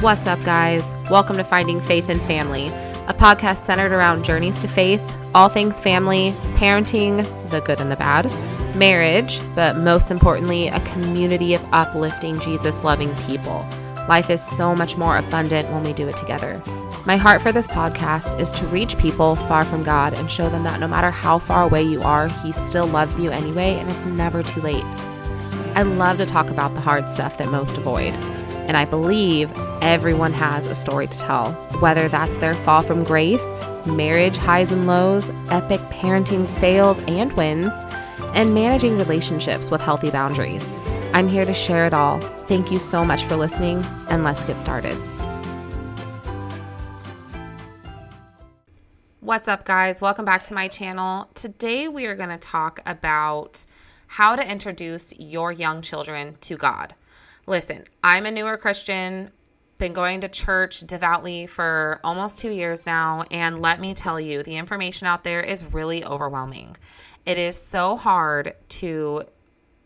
What's up, guys? Welcome to Finding Faith in Family, a podcast centered around journeys to faith, all things family, parenting, the good and the bad, marriage, but most importantly, a community of uplifting, Jesus loving people. Life is so much more abundant when we do it together. My heart for this podcast is to reach people far from God and show them that no matter how far away you are, He still loves you anyway, and it's never too late. I love to talk about the hard stuff that most avoid. And I believe everyone has a story to tell, whether that's their fall from grace, marriage highs and lows, epic parenting fails and wins, and managing relationships with healthy boundaries. I'm here to share it all. Thank you so much for listening, and let's get started. What's up, guys? Welcome back to my channel. Today, we are going to talk about how to introduce your young children to God. Listen, I'm a newer Christian, been going to church devoutly for almost two years now, and let me tell you, the information out there is really overwhelming. It is so hard to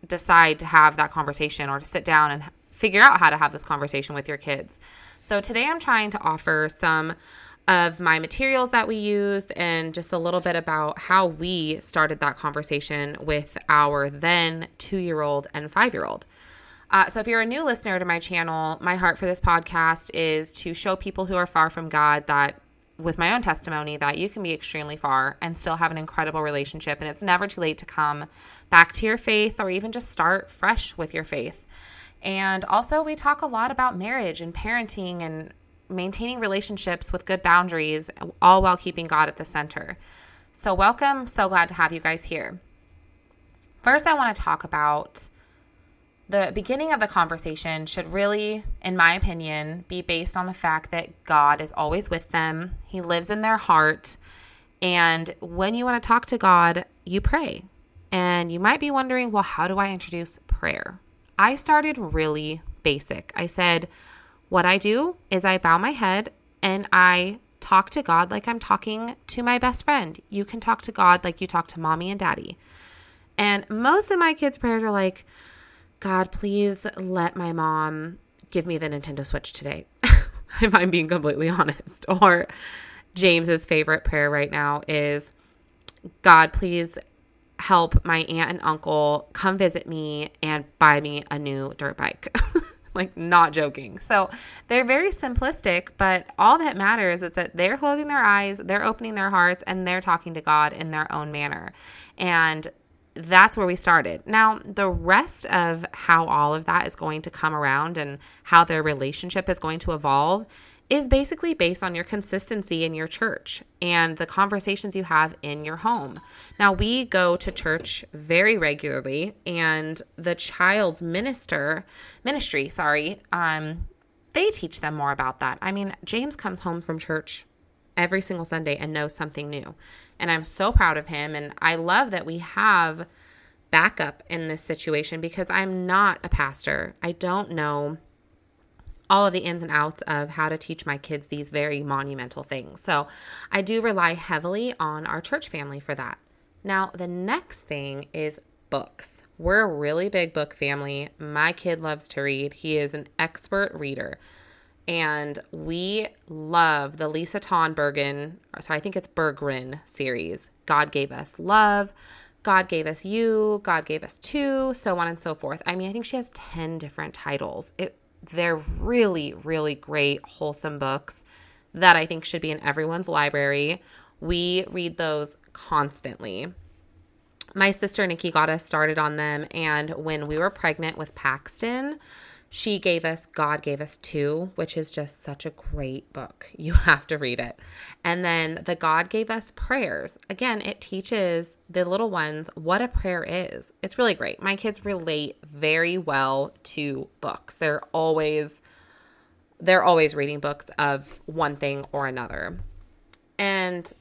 decide to have that conversation or to sit down and figure out how to have this conversation with your kids. So, today I'm trying to offer some of my materials that we use and just a little bit about how we started that conversation with our then two year old and five year old. Uh, so, if you're a new listener to my channel, my heart for this podcast is to show people who are far from God that, with my own testimony, that you can be extremely far and still have an incredible relationship. And it's never too late to come back to your faith or even just start fresh with your faith. And also, we talk a lot about marriage and parenting and maintaining relationships with good boundaries, all while keeping God at the center. So, welcome. So glad to have you guys here. First, I want to talk about the beginning of the conversation should really, in my opinion, be based on the fact that God is always with them, He lives in their heart. And when you want to talk to God, you pray. And you might be wondering, well, how do I introduce prayer? I started really basic. I said, what I do is I bow my head and I talk to God like I'm talking to my best friend. You can talk to God like you talk to mommy and daddy. And most of my kids' prayers are like, God, please let my mom give me the Nintendo Switch today, if I'm being completely honest. Or James's favorite prayer right now is, God, please help my aunt and uncle come visit me and buy me a new dirt bike. like not joking. So they're very simplistic, but all that matters is that they're closing their eyes, they're opening their hearts, and they're talking to God in their own manner. And that's where we started. Now, the rest of how all of that is going to come around and how their relationship is going to evolve is basically based on your consistency in your church and the conversations you have in your home. Now, we go to church very regularly, and the child's minister ministry, sorry, um, they teach them more about that. I mean, James comes home from church every single Sunday and knows something new. And I'm so proud of him. And I love that we have backup in this situation because I'm not a pastor. I don't know all of the ins and outs of how to teach my kids these very monumental things. So I do rely heavily on our church family for that. Now, the next thing is books. We're a really big book family. My kid loves to read, he is an expert reader. And we love the Lisa Tonbergen, sorry, I think it's Bergren series. God gave us love. God gave us you, God gave us two, so on and so forth. I mean, I think she has 10 different titles. It they're really, really great, wholesome books that I think should be in everyone's library. We read those constantly. My sister Nikki got us started on them, and when we were pregnant with Paxton, she gave us God Gave Us Two, which is just such a great book. You have to read it. And then the God Gave Us Prayers. Again, it teaches the little ones what a prayer is. It's really great. My kids relate very well to books. They're always they're always reading books of one thing or another. And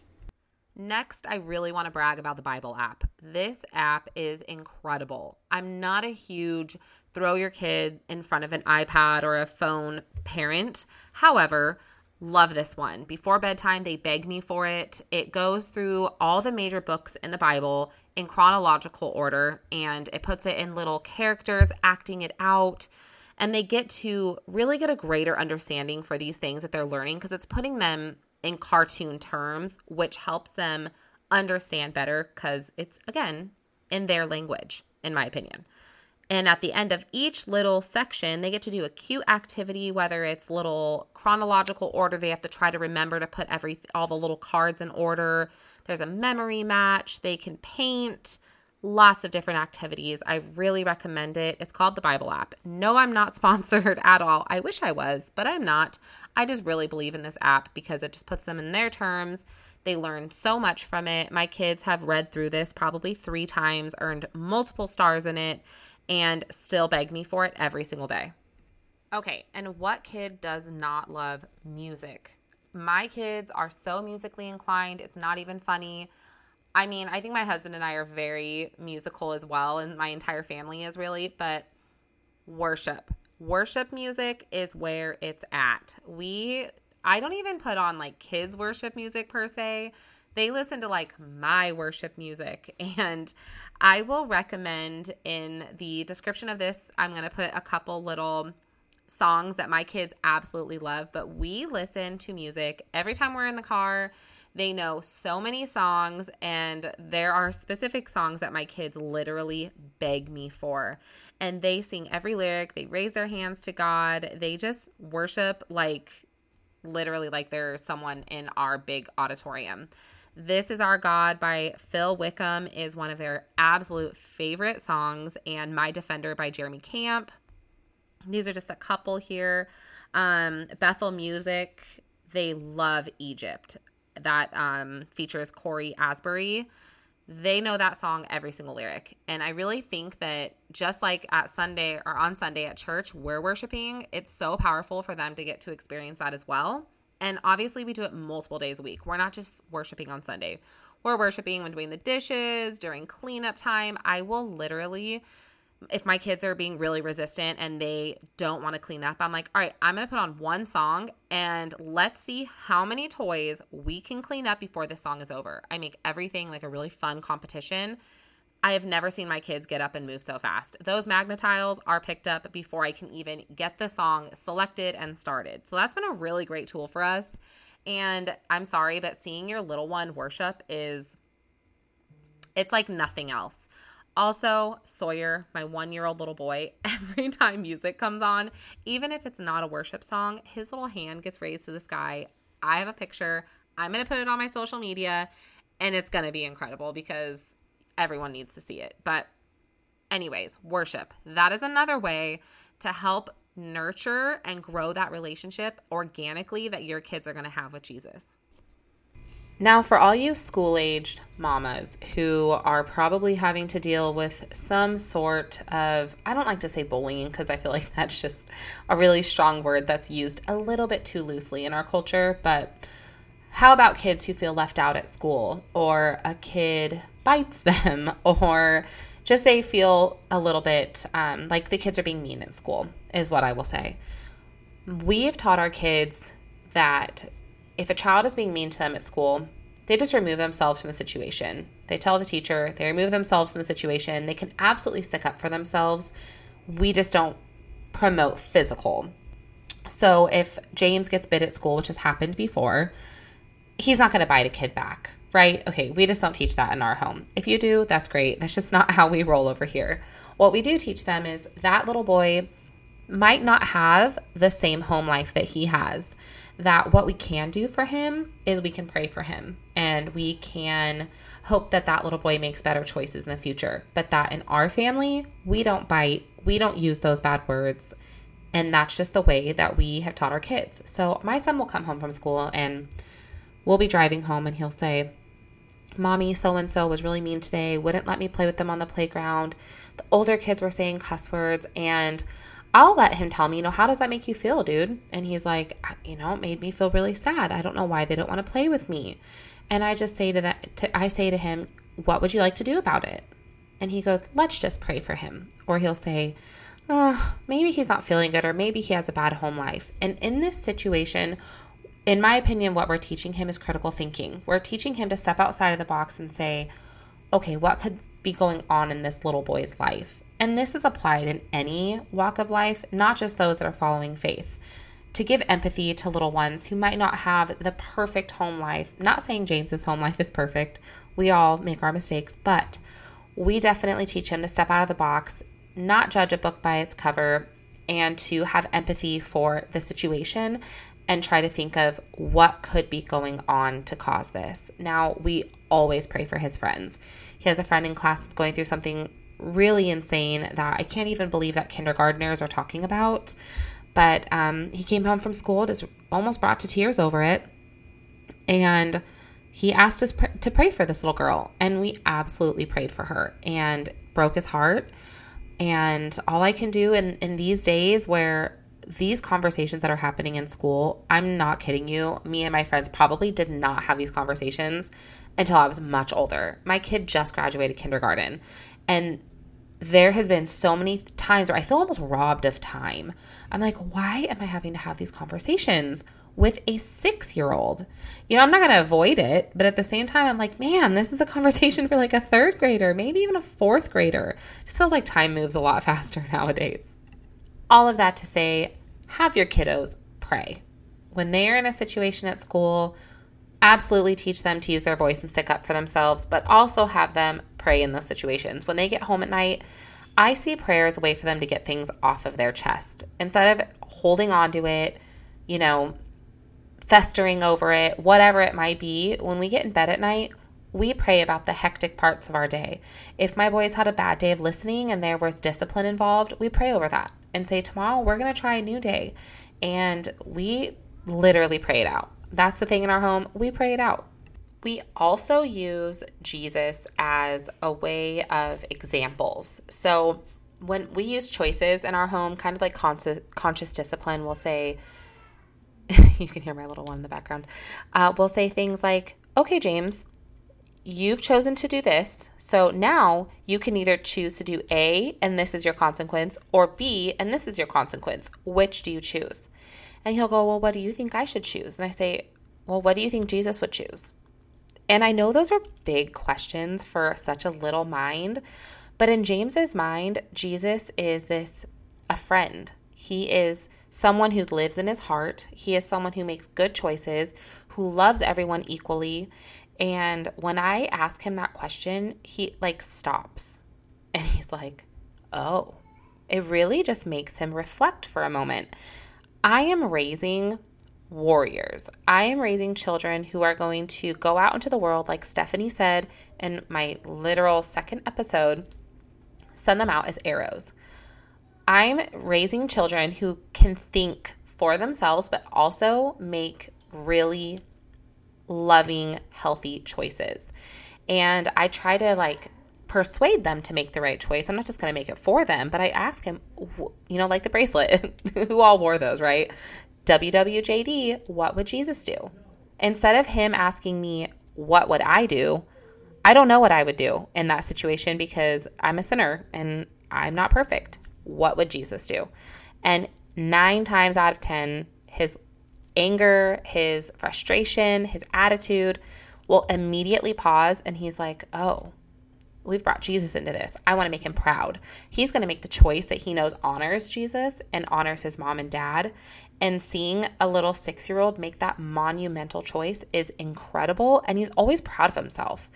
Next, I really want to brag about the Bible app. This app is incredible. I'm not a huge throw your kid in front of an iPad or a phone parent. However, love this one. Before bedtime, they beg me for it. It goes through all the major books in the Bible in chronological order and it puts it in little characters acting it out. and they get to really get a greater understanding for these things that they're learning because it's putting them in cartoon terms, which helps them understand better because it's, again, in their language, in my opinion. And at the end of each little section, they get to do a cute activity, whether it's little chronological order, they have to try to remember to put every all the little cards in order. There's a memory match, they can paint, lots of different activities. I really recommend it. It's called the Bible app. No, I'm not sponsored at all. I wish I was, but I'm not. I just really believe in this app because it just puts them in their terms. They learn so much from it. My kids have read through this probably three times, earned multiple stars in it, and still beg me for it every single day. Okay, and what kid does not love music? My kids are so musically inclined, it's not even funny. I mean, I think my husband and I are very musical as well, and my entire family is really, but worship. Worship music is where it's at. We, I don't even put on like kids' worship music per se. They listen to like my worship music. And I will recommend in the description of this, I'm going to put a couple little songs that my kids absolutely love. But we listen to music every time we're in the car they know so many songs, and there are specific songs that my kids literally beg me for. And they sing every lyric, they raise their hands to God, they just worship like literally like they're someone in our big auditorium. This is Our God by Phil Wickham is one of their absolute favorite songs, and My Defender by Jeremy Camp. These are just a couple here. Um, Bethel Music, they love Egypt that um, features Cory Asbury, they know that song every single lyric. And I really think that just like at Sunday or on Sunday at church, we're worshiping, it's so powerful for them to get to experience that as well. And obviously, we do it multiple days a week. We're not just worshiping on Sunday. We're worshiping when doing the dishes, during cleanup time. I will literally if my kids are being really resistant and they don't want to clean up, I'm like, all right, I'm going to put on one song and let's see how many toys we can clean up before this song is over. I make everything like a really fun competition. I have never seen my kids get up and move so fast. Those Magna-Tiles are picked up before I can even get the song selected and started. So that's been a really great tool for us. And I'm sorry, but seeing your little one worship is it's like nothing else. Also, Sawyer, my one year old little boy, every time music comes on, even if it's not a worship song, his little hand gets raised to the sky. I have a picture. I'm going to put it on my social media, and it's going to be incredible because everyone needs to see it. But, anyways, worship. That is another way to help nurture and grow that relationship organically that your kids are going to have with Jesus. Now, for all you school aged mamas who are probably having to deal with some sort of, I don't like to say bullying because I feel like that's just a really strong word that's used a little bit too loosely in our culture, but how about kids who feel left out at school or a kid bites them or just they feel a little bit um, like the kids are being mean at school, is what I will say. We've taught our kids that if a child is being mean to them at school, they just remove themselves from the situation. They tell the teacher, they remove themselves from the situation. They can absolutely stick up for themselves. We just don't promote physical. So if James gets bit at school, which has happened before, he's not going to bite a kid back, right? Okay, we just don't teach that in our home. If you do, that's great. That's just not how we roll over here. What we do teach them is that little boy might not have the same home life that he has that what we can do for him is we can pray for him and we can hope that that little boy makes better choices in the future. But that in our family, we don't bite, we don't use those bad words. And that's just the way that we have taught our kids. So my son will come home from school and we'll be driving home and he'll say, Mommy, so and so was really mean today, wouldn't let me play with them on the playground. The older kids were saying cuss words and I'll let him tell me, you know, how does that make you feel, dude? And he's like, you know, it made me feel really sad. I don't know why they don't want to play with me. And I just say to that, to, I say to him, what would you like to do about it? And he goes, let's just pray for him. Or he'll say, oh, maybe he's not feeling good, or maybe he has a bad home life. And in this situation, in my opinion, what we're teaching him is critical thinking. We're teaching him to step outside of the box and say, okay, what could be going on in this little boy's life? And this is applied in any walk of life, not just those that are following faith. To give empathy to little ones who might not have the perfect home life. Not saying James's home life is perfect. We all make our mistakes, but we definitely teach him to step out of the box, not judge a book by its cover, and to have empathy for the situation and try to think of what could be going on to cause this. Now, we always pray for his friends. He has a friend in class that's going through something really insane that I can't even believe that kindergarteners are talking about. But um, he came home from school, just almost brought to tears over it. And he asked us pr- to pray for this little girl. And we absolutely prayed for her and broke his heart. And all I can do in, in these days where these conversations that are happening in school, I'm not kidding you. Me and my friends probably did not have these conversations until I was much older. My kid just graduated kindergarten. And there has been so many times where I feel almost robbed of time. I'm like, why am I having to have these conversations with a six year old? You know, I'm not going to avoid it, but at the same time, I'm like, man, this is a conversation for like a third grader, maybe even a fourth grader. It just feels like time moves a lot faster nowadays. All of that to say, have your kiddos pray. When they are in a situation at school, absolutely teach them to use their voice and stick up for themselves, but also have them pray in those situations. When they get home at night, I see prayer as a way for them to get things off of their chest instead of holding on to it, you know, festering over it, whatever it might be. When we get in bed at night, we pray about the hectic parts of our day. If my boys had a bad day of listening and there was discipline involved, we pray over that and say, Tomorrow we're going to try a new day. And we literally pray it out. That's the thing in our home. We pray it out. We also use Jesus as a way of examples. So when we use choices in our home, kind of like conscious, conscious discipline, we'll say, you can hear my little one in the background. Uh, we'll say things like, okay, James, you've chosen to do this. So now you can either choose to do A and this is your consequence, or B and this is your consequence. Which do you choose? And he'll go, Well, what do you think I should choose? And I say, Well, what do you think Jesus would choose? And I know those are big questions for such a little mind, but in James's mind, Jesus is this a friend. He is someone who lives in his heart. He is someone who makes good choices, who loves everyone equally. And when I ask him that question, he like stops and he's like, "Oh." It really just makes him reflect for a moment. I am raising warriors. I am raising children who are going to go out into the world, like Stephanie said in my literal second episode, send them out as arrows. I'm raising children who can think for themselves, but also make really loving, healthy choices. And I try to like persuade them to make the right choice. I'm not just going to make it for them, but I ask him, you know, like the bracelet, who all wore those, right? WWJD, what would Jesus do? Instead of him asking me, what would I do? I don't know what I would do in that situation because I'm a sinner and I'm not perfect. What would Jesus do? And nine times out of 10, his anger, his frustration, his attitude will immediately pause and he's like, oh, we've brought Jesus into this. I want to make him proud. He's going to make the choice that he knows honors Jesus and honors his mom and dad. And seeing a little six year old make that monumental choice is incredible. And he's always proud of himself.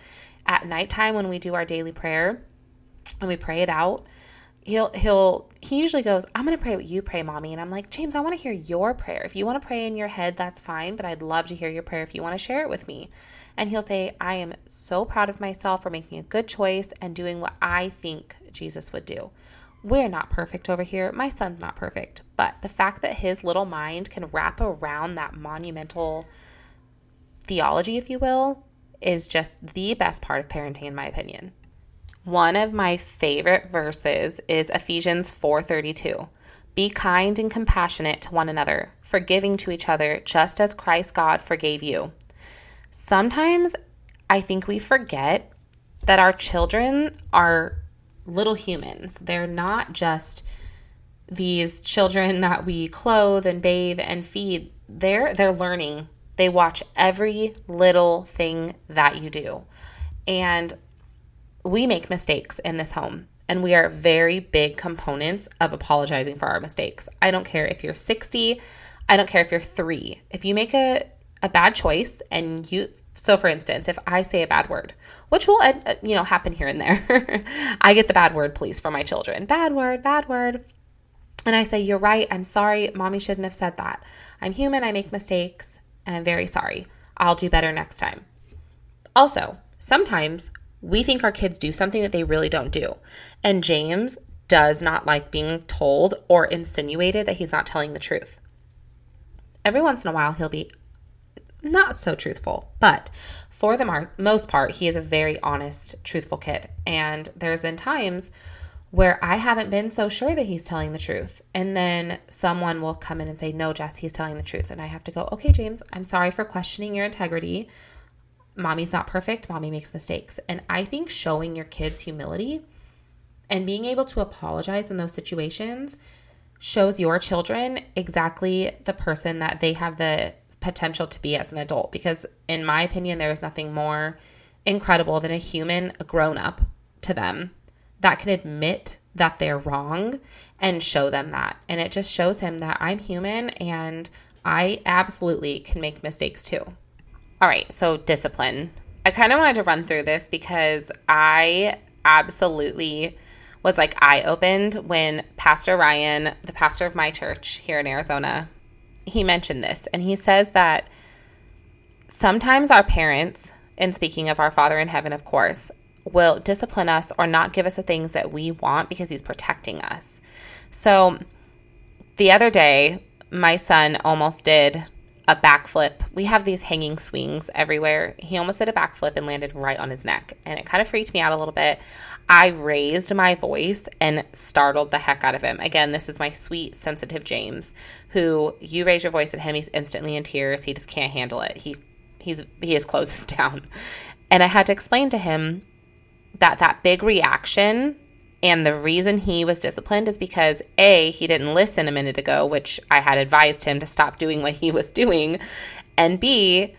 At nighttime, when we do our daily prayer and we pray it out, he'll he'll he usually goes i'm going to pray what you pray mommy. And i'm like james i want to hear your prayer. If you want to pray in your head that's fine but i'd love to hear your prayer if you want to share it with me. And he'll say i am so proud of myself for making a good choice and doing what i think jesus would do. We're not perfect over here. My son's not perfect. But the fact that his little mind can wrap around that monumental theology if you will is just the best part of parenting in my opinion one of my favorite verses is Ephesians 4:32. Be kind and compassionate to one another, forgiving to each other just as Christ God forgave you. Sometimes I think we forget that our children are little humans. They're not just these children that we clothe and bathe and feed. They're they're learning. They watch every little thing that you do. And we make mistakes in this home. And we are very big components of apologizing for our mistakes. I don't care if you're 60, I don't care if you're three. If you make a, a bad choice and you, so for instance, if I say a bad word, which will, uh, you know, happen here and there, I get the bad word police for my children. Bad word, bad word. And I say, You're right. I'm sorry. Mommy shouldn't have said that. I'm human. I make mistakes. And I'm very sorry. I'll do better next time. Also, sometimes we think our kids do something that they really don't do. And James does not like being told or insinuated that he's not telling the truth. Every once in a while, he'll be not so truthful, but for the mar- most part, he is a very honest, truthful kid. And there's been times where I haven't been so sure that he's telling the truth. And then someone will come in and say, No, Jess, he's telling the truth. And I have to go, Okay, James, I'm sorry for questioning your integrity. Mommy's not perfect. Mommy makes mistakes. And I think showing your kids humility and being able to apologize in those situations shows your children exactly the person that they have the potential to be as an adult. Because, in my opinion, there is nothing more incredible than a human, a grown up to them that can admit that they're wrong and show them that. And it just shows him that I'm human and I absolutely can make mistakes too. All right, so discipline. I kind of wanted to run through this because I absolutely was like eye opened when Pastor Ryan, the pastor of my church here in Arizona, he mentioned this and he says that sometimes our parents, and speaking of our Father in heaven, of course, will discipline us or not give us the things that we want because he's protecting us. So the other day, my son almost did a backflip. We have these hanging swings everywhere. He almost did a backflip and landed right on his neck, and it kind of freaked me out a little bit. I raised my voice and startled the heck out of him. Again, this is my sweet, sensitive James, who you raise your voice at him, he's instantly in tears. He just can't handle it. He he's he is closes down. And I had to explain to him that that big reaction and the reason he was disciplined is because A, he didn't listen a minute ago, which I had advised him to stop doing what he was doing. And B,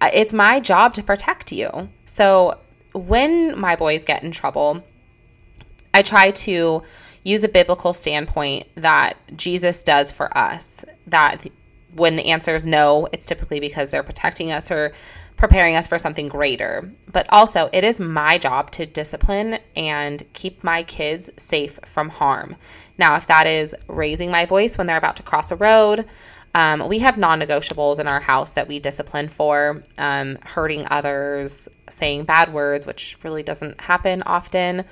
uh, it's my job to protect you. So when my boys get in trouble, I try to use a biblical standpoint that Jesus does for us. That when the answer is no, it's typically because they're protecting us or preparing us for something greater. But also, it is my job to discipline and keep my kids safe from harm. Now, if that is raising my voice when they're about to cross a road, um, we have non negotiables in our house that we discipline for um, hurting others, saying bad words, which really doesn't happen often,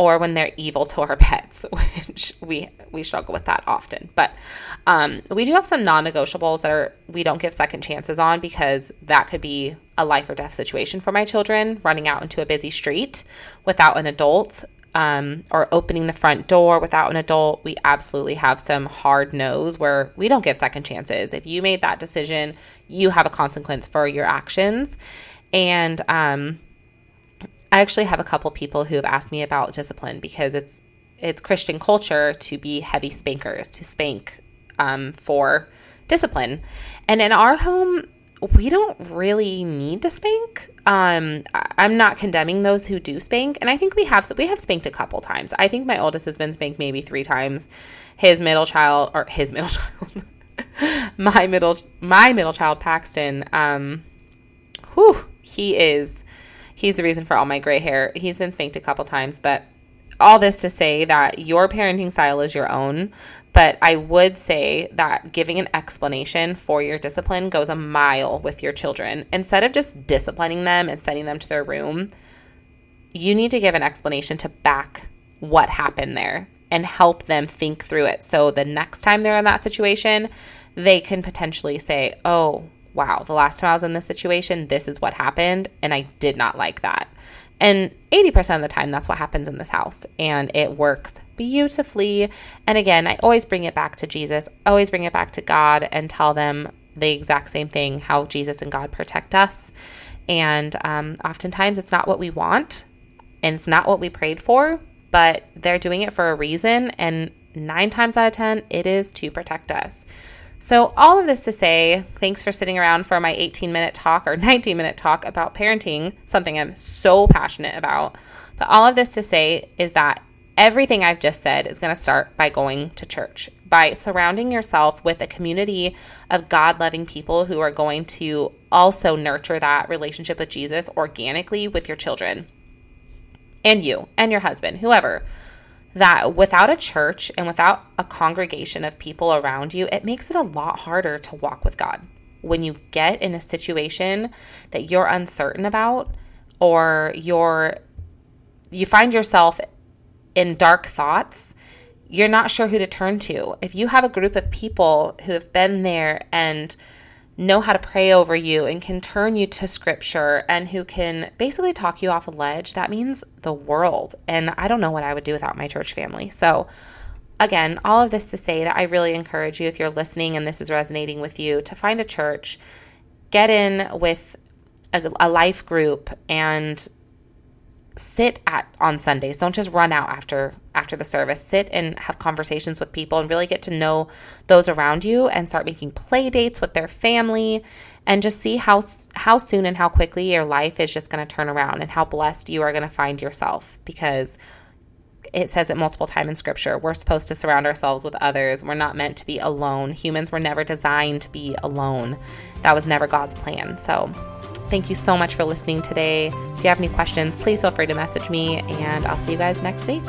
or when they're evil to our pets, which we we struggle with that often. But um, we do have some non-negotiables that are we don't give second chances on because that could be a life or death situation for my children. Running out into a busy street without an adult, um, or opening the front door without an adult. We absolutely have some hard no's where we don't give second chances. If you made that decision, you have a consequence for your actions, and um, I actually have a couple people who have asked me about discipline because it's it's Christian culture to be heavy spankers, to spank um, for discipline. And in our home, we don't really need to spank. Um, I'm not condemning those who do spank, and I think we have we have spanked a couple times. I think my oldest has been spanked maybe three times. His middle child, or his middle child, my middle my middle child Paxton. Um, whew, he is He's the reason for all my gray hair. He's been spanked a couple times, but all this to say that your parenting style is your own. But I would say that giving an explanation for your discipline goes a mile with your children. Instead of just disciplining them and sending them to their room, you need to give an explanation to back what happened there and help them think through it. So the next time they're in that situation, they can potentially say, Oh, wow, the last time I was in this situation, this is what happened, and I did not like that. And 80% of the time, that's what happens in this house, and it works beautifully. And again, I always bring it back to Jesus, always bring it back to God, and tell them the exact same thing how Jesus and God protect us. And um, oftentimes, it's not what we want, and it's not what we prayed for, but they're doing it for a reason. And nine times out of 10, it is to protect us. So, all of this to say, thanks for sitting around for my 18 minute talk or 19 minute talk about parenting, something I'm so passionate about. But all of this to say is that everything I've just said is going to start by going to church, by surrounding yourself with a community of God loving people who are going to also nurture that relationship with Jesus organically with your children and you and your husband, whoever. That without a church and without a congregation of people around you, it makes it a lot harder to walk with God. When you get in a situation that you're uncertain about or you're you find yourself in dark thoughts, you're not sure who to turn to. If you have a group of people who have been there and know how to pray over you and can turn you to scripture and who can basically talk you off a ledge, that means the world. And I don't know what I would do without my church family. So, again, all of this to say that I really encourage you, if you're listening and this is resonating with you, to find a church, get in with a, a life group, and sit at on Sundays. Don't just run out after after the service. Sit and have conversations with people and really get to know those around you and start making play dates with their family and just see how how soon and how quickly your life is just going to turn around and how blessed you are going to find yourself because it says it multiple times in scripture. We're supposed to surround ourselves with others. We're not meant to be alone. Humans were never designed to be alone. That was never God's plan. So, Thank you so much for listening today. If you have any questions, please feel free to message me, and I'll see you guys next week.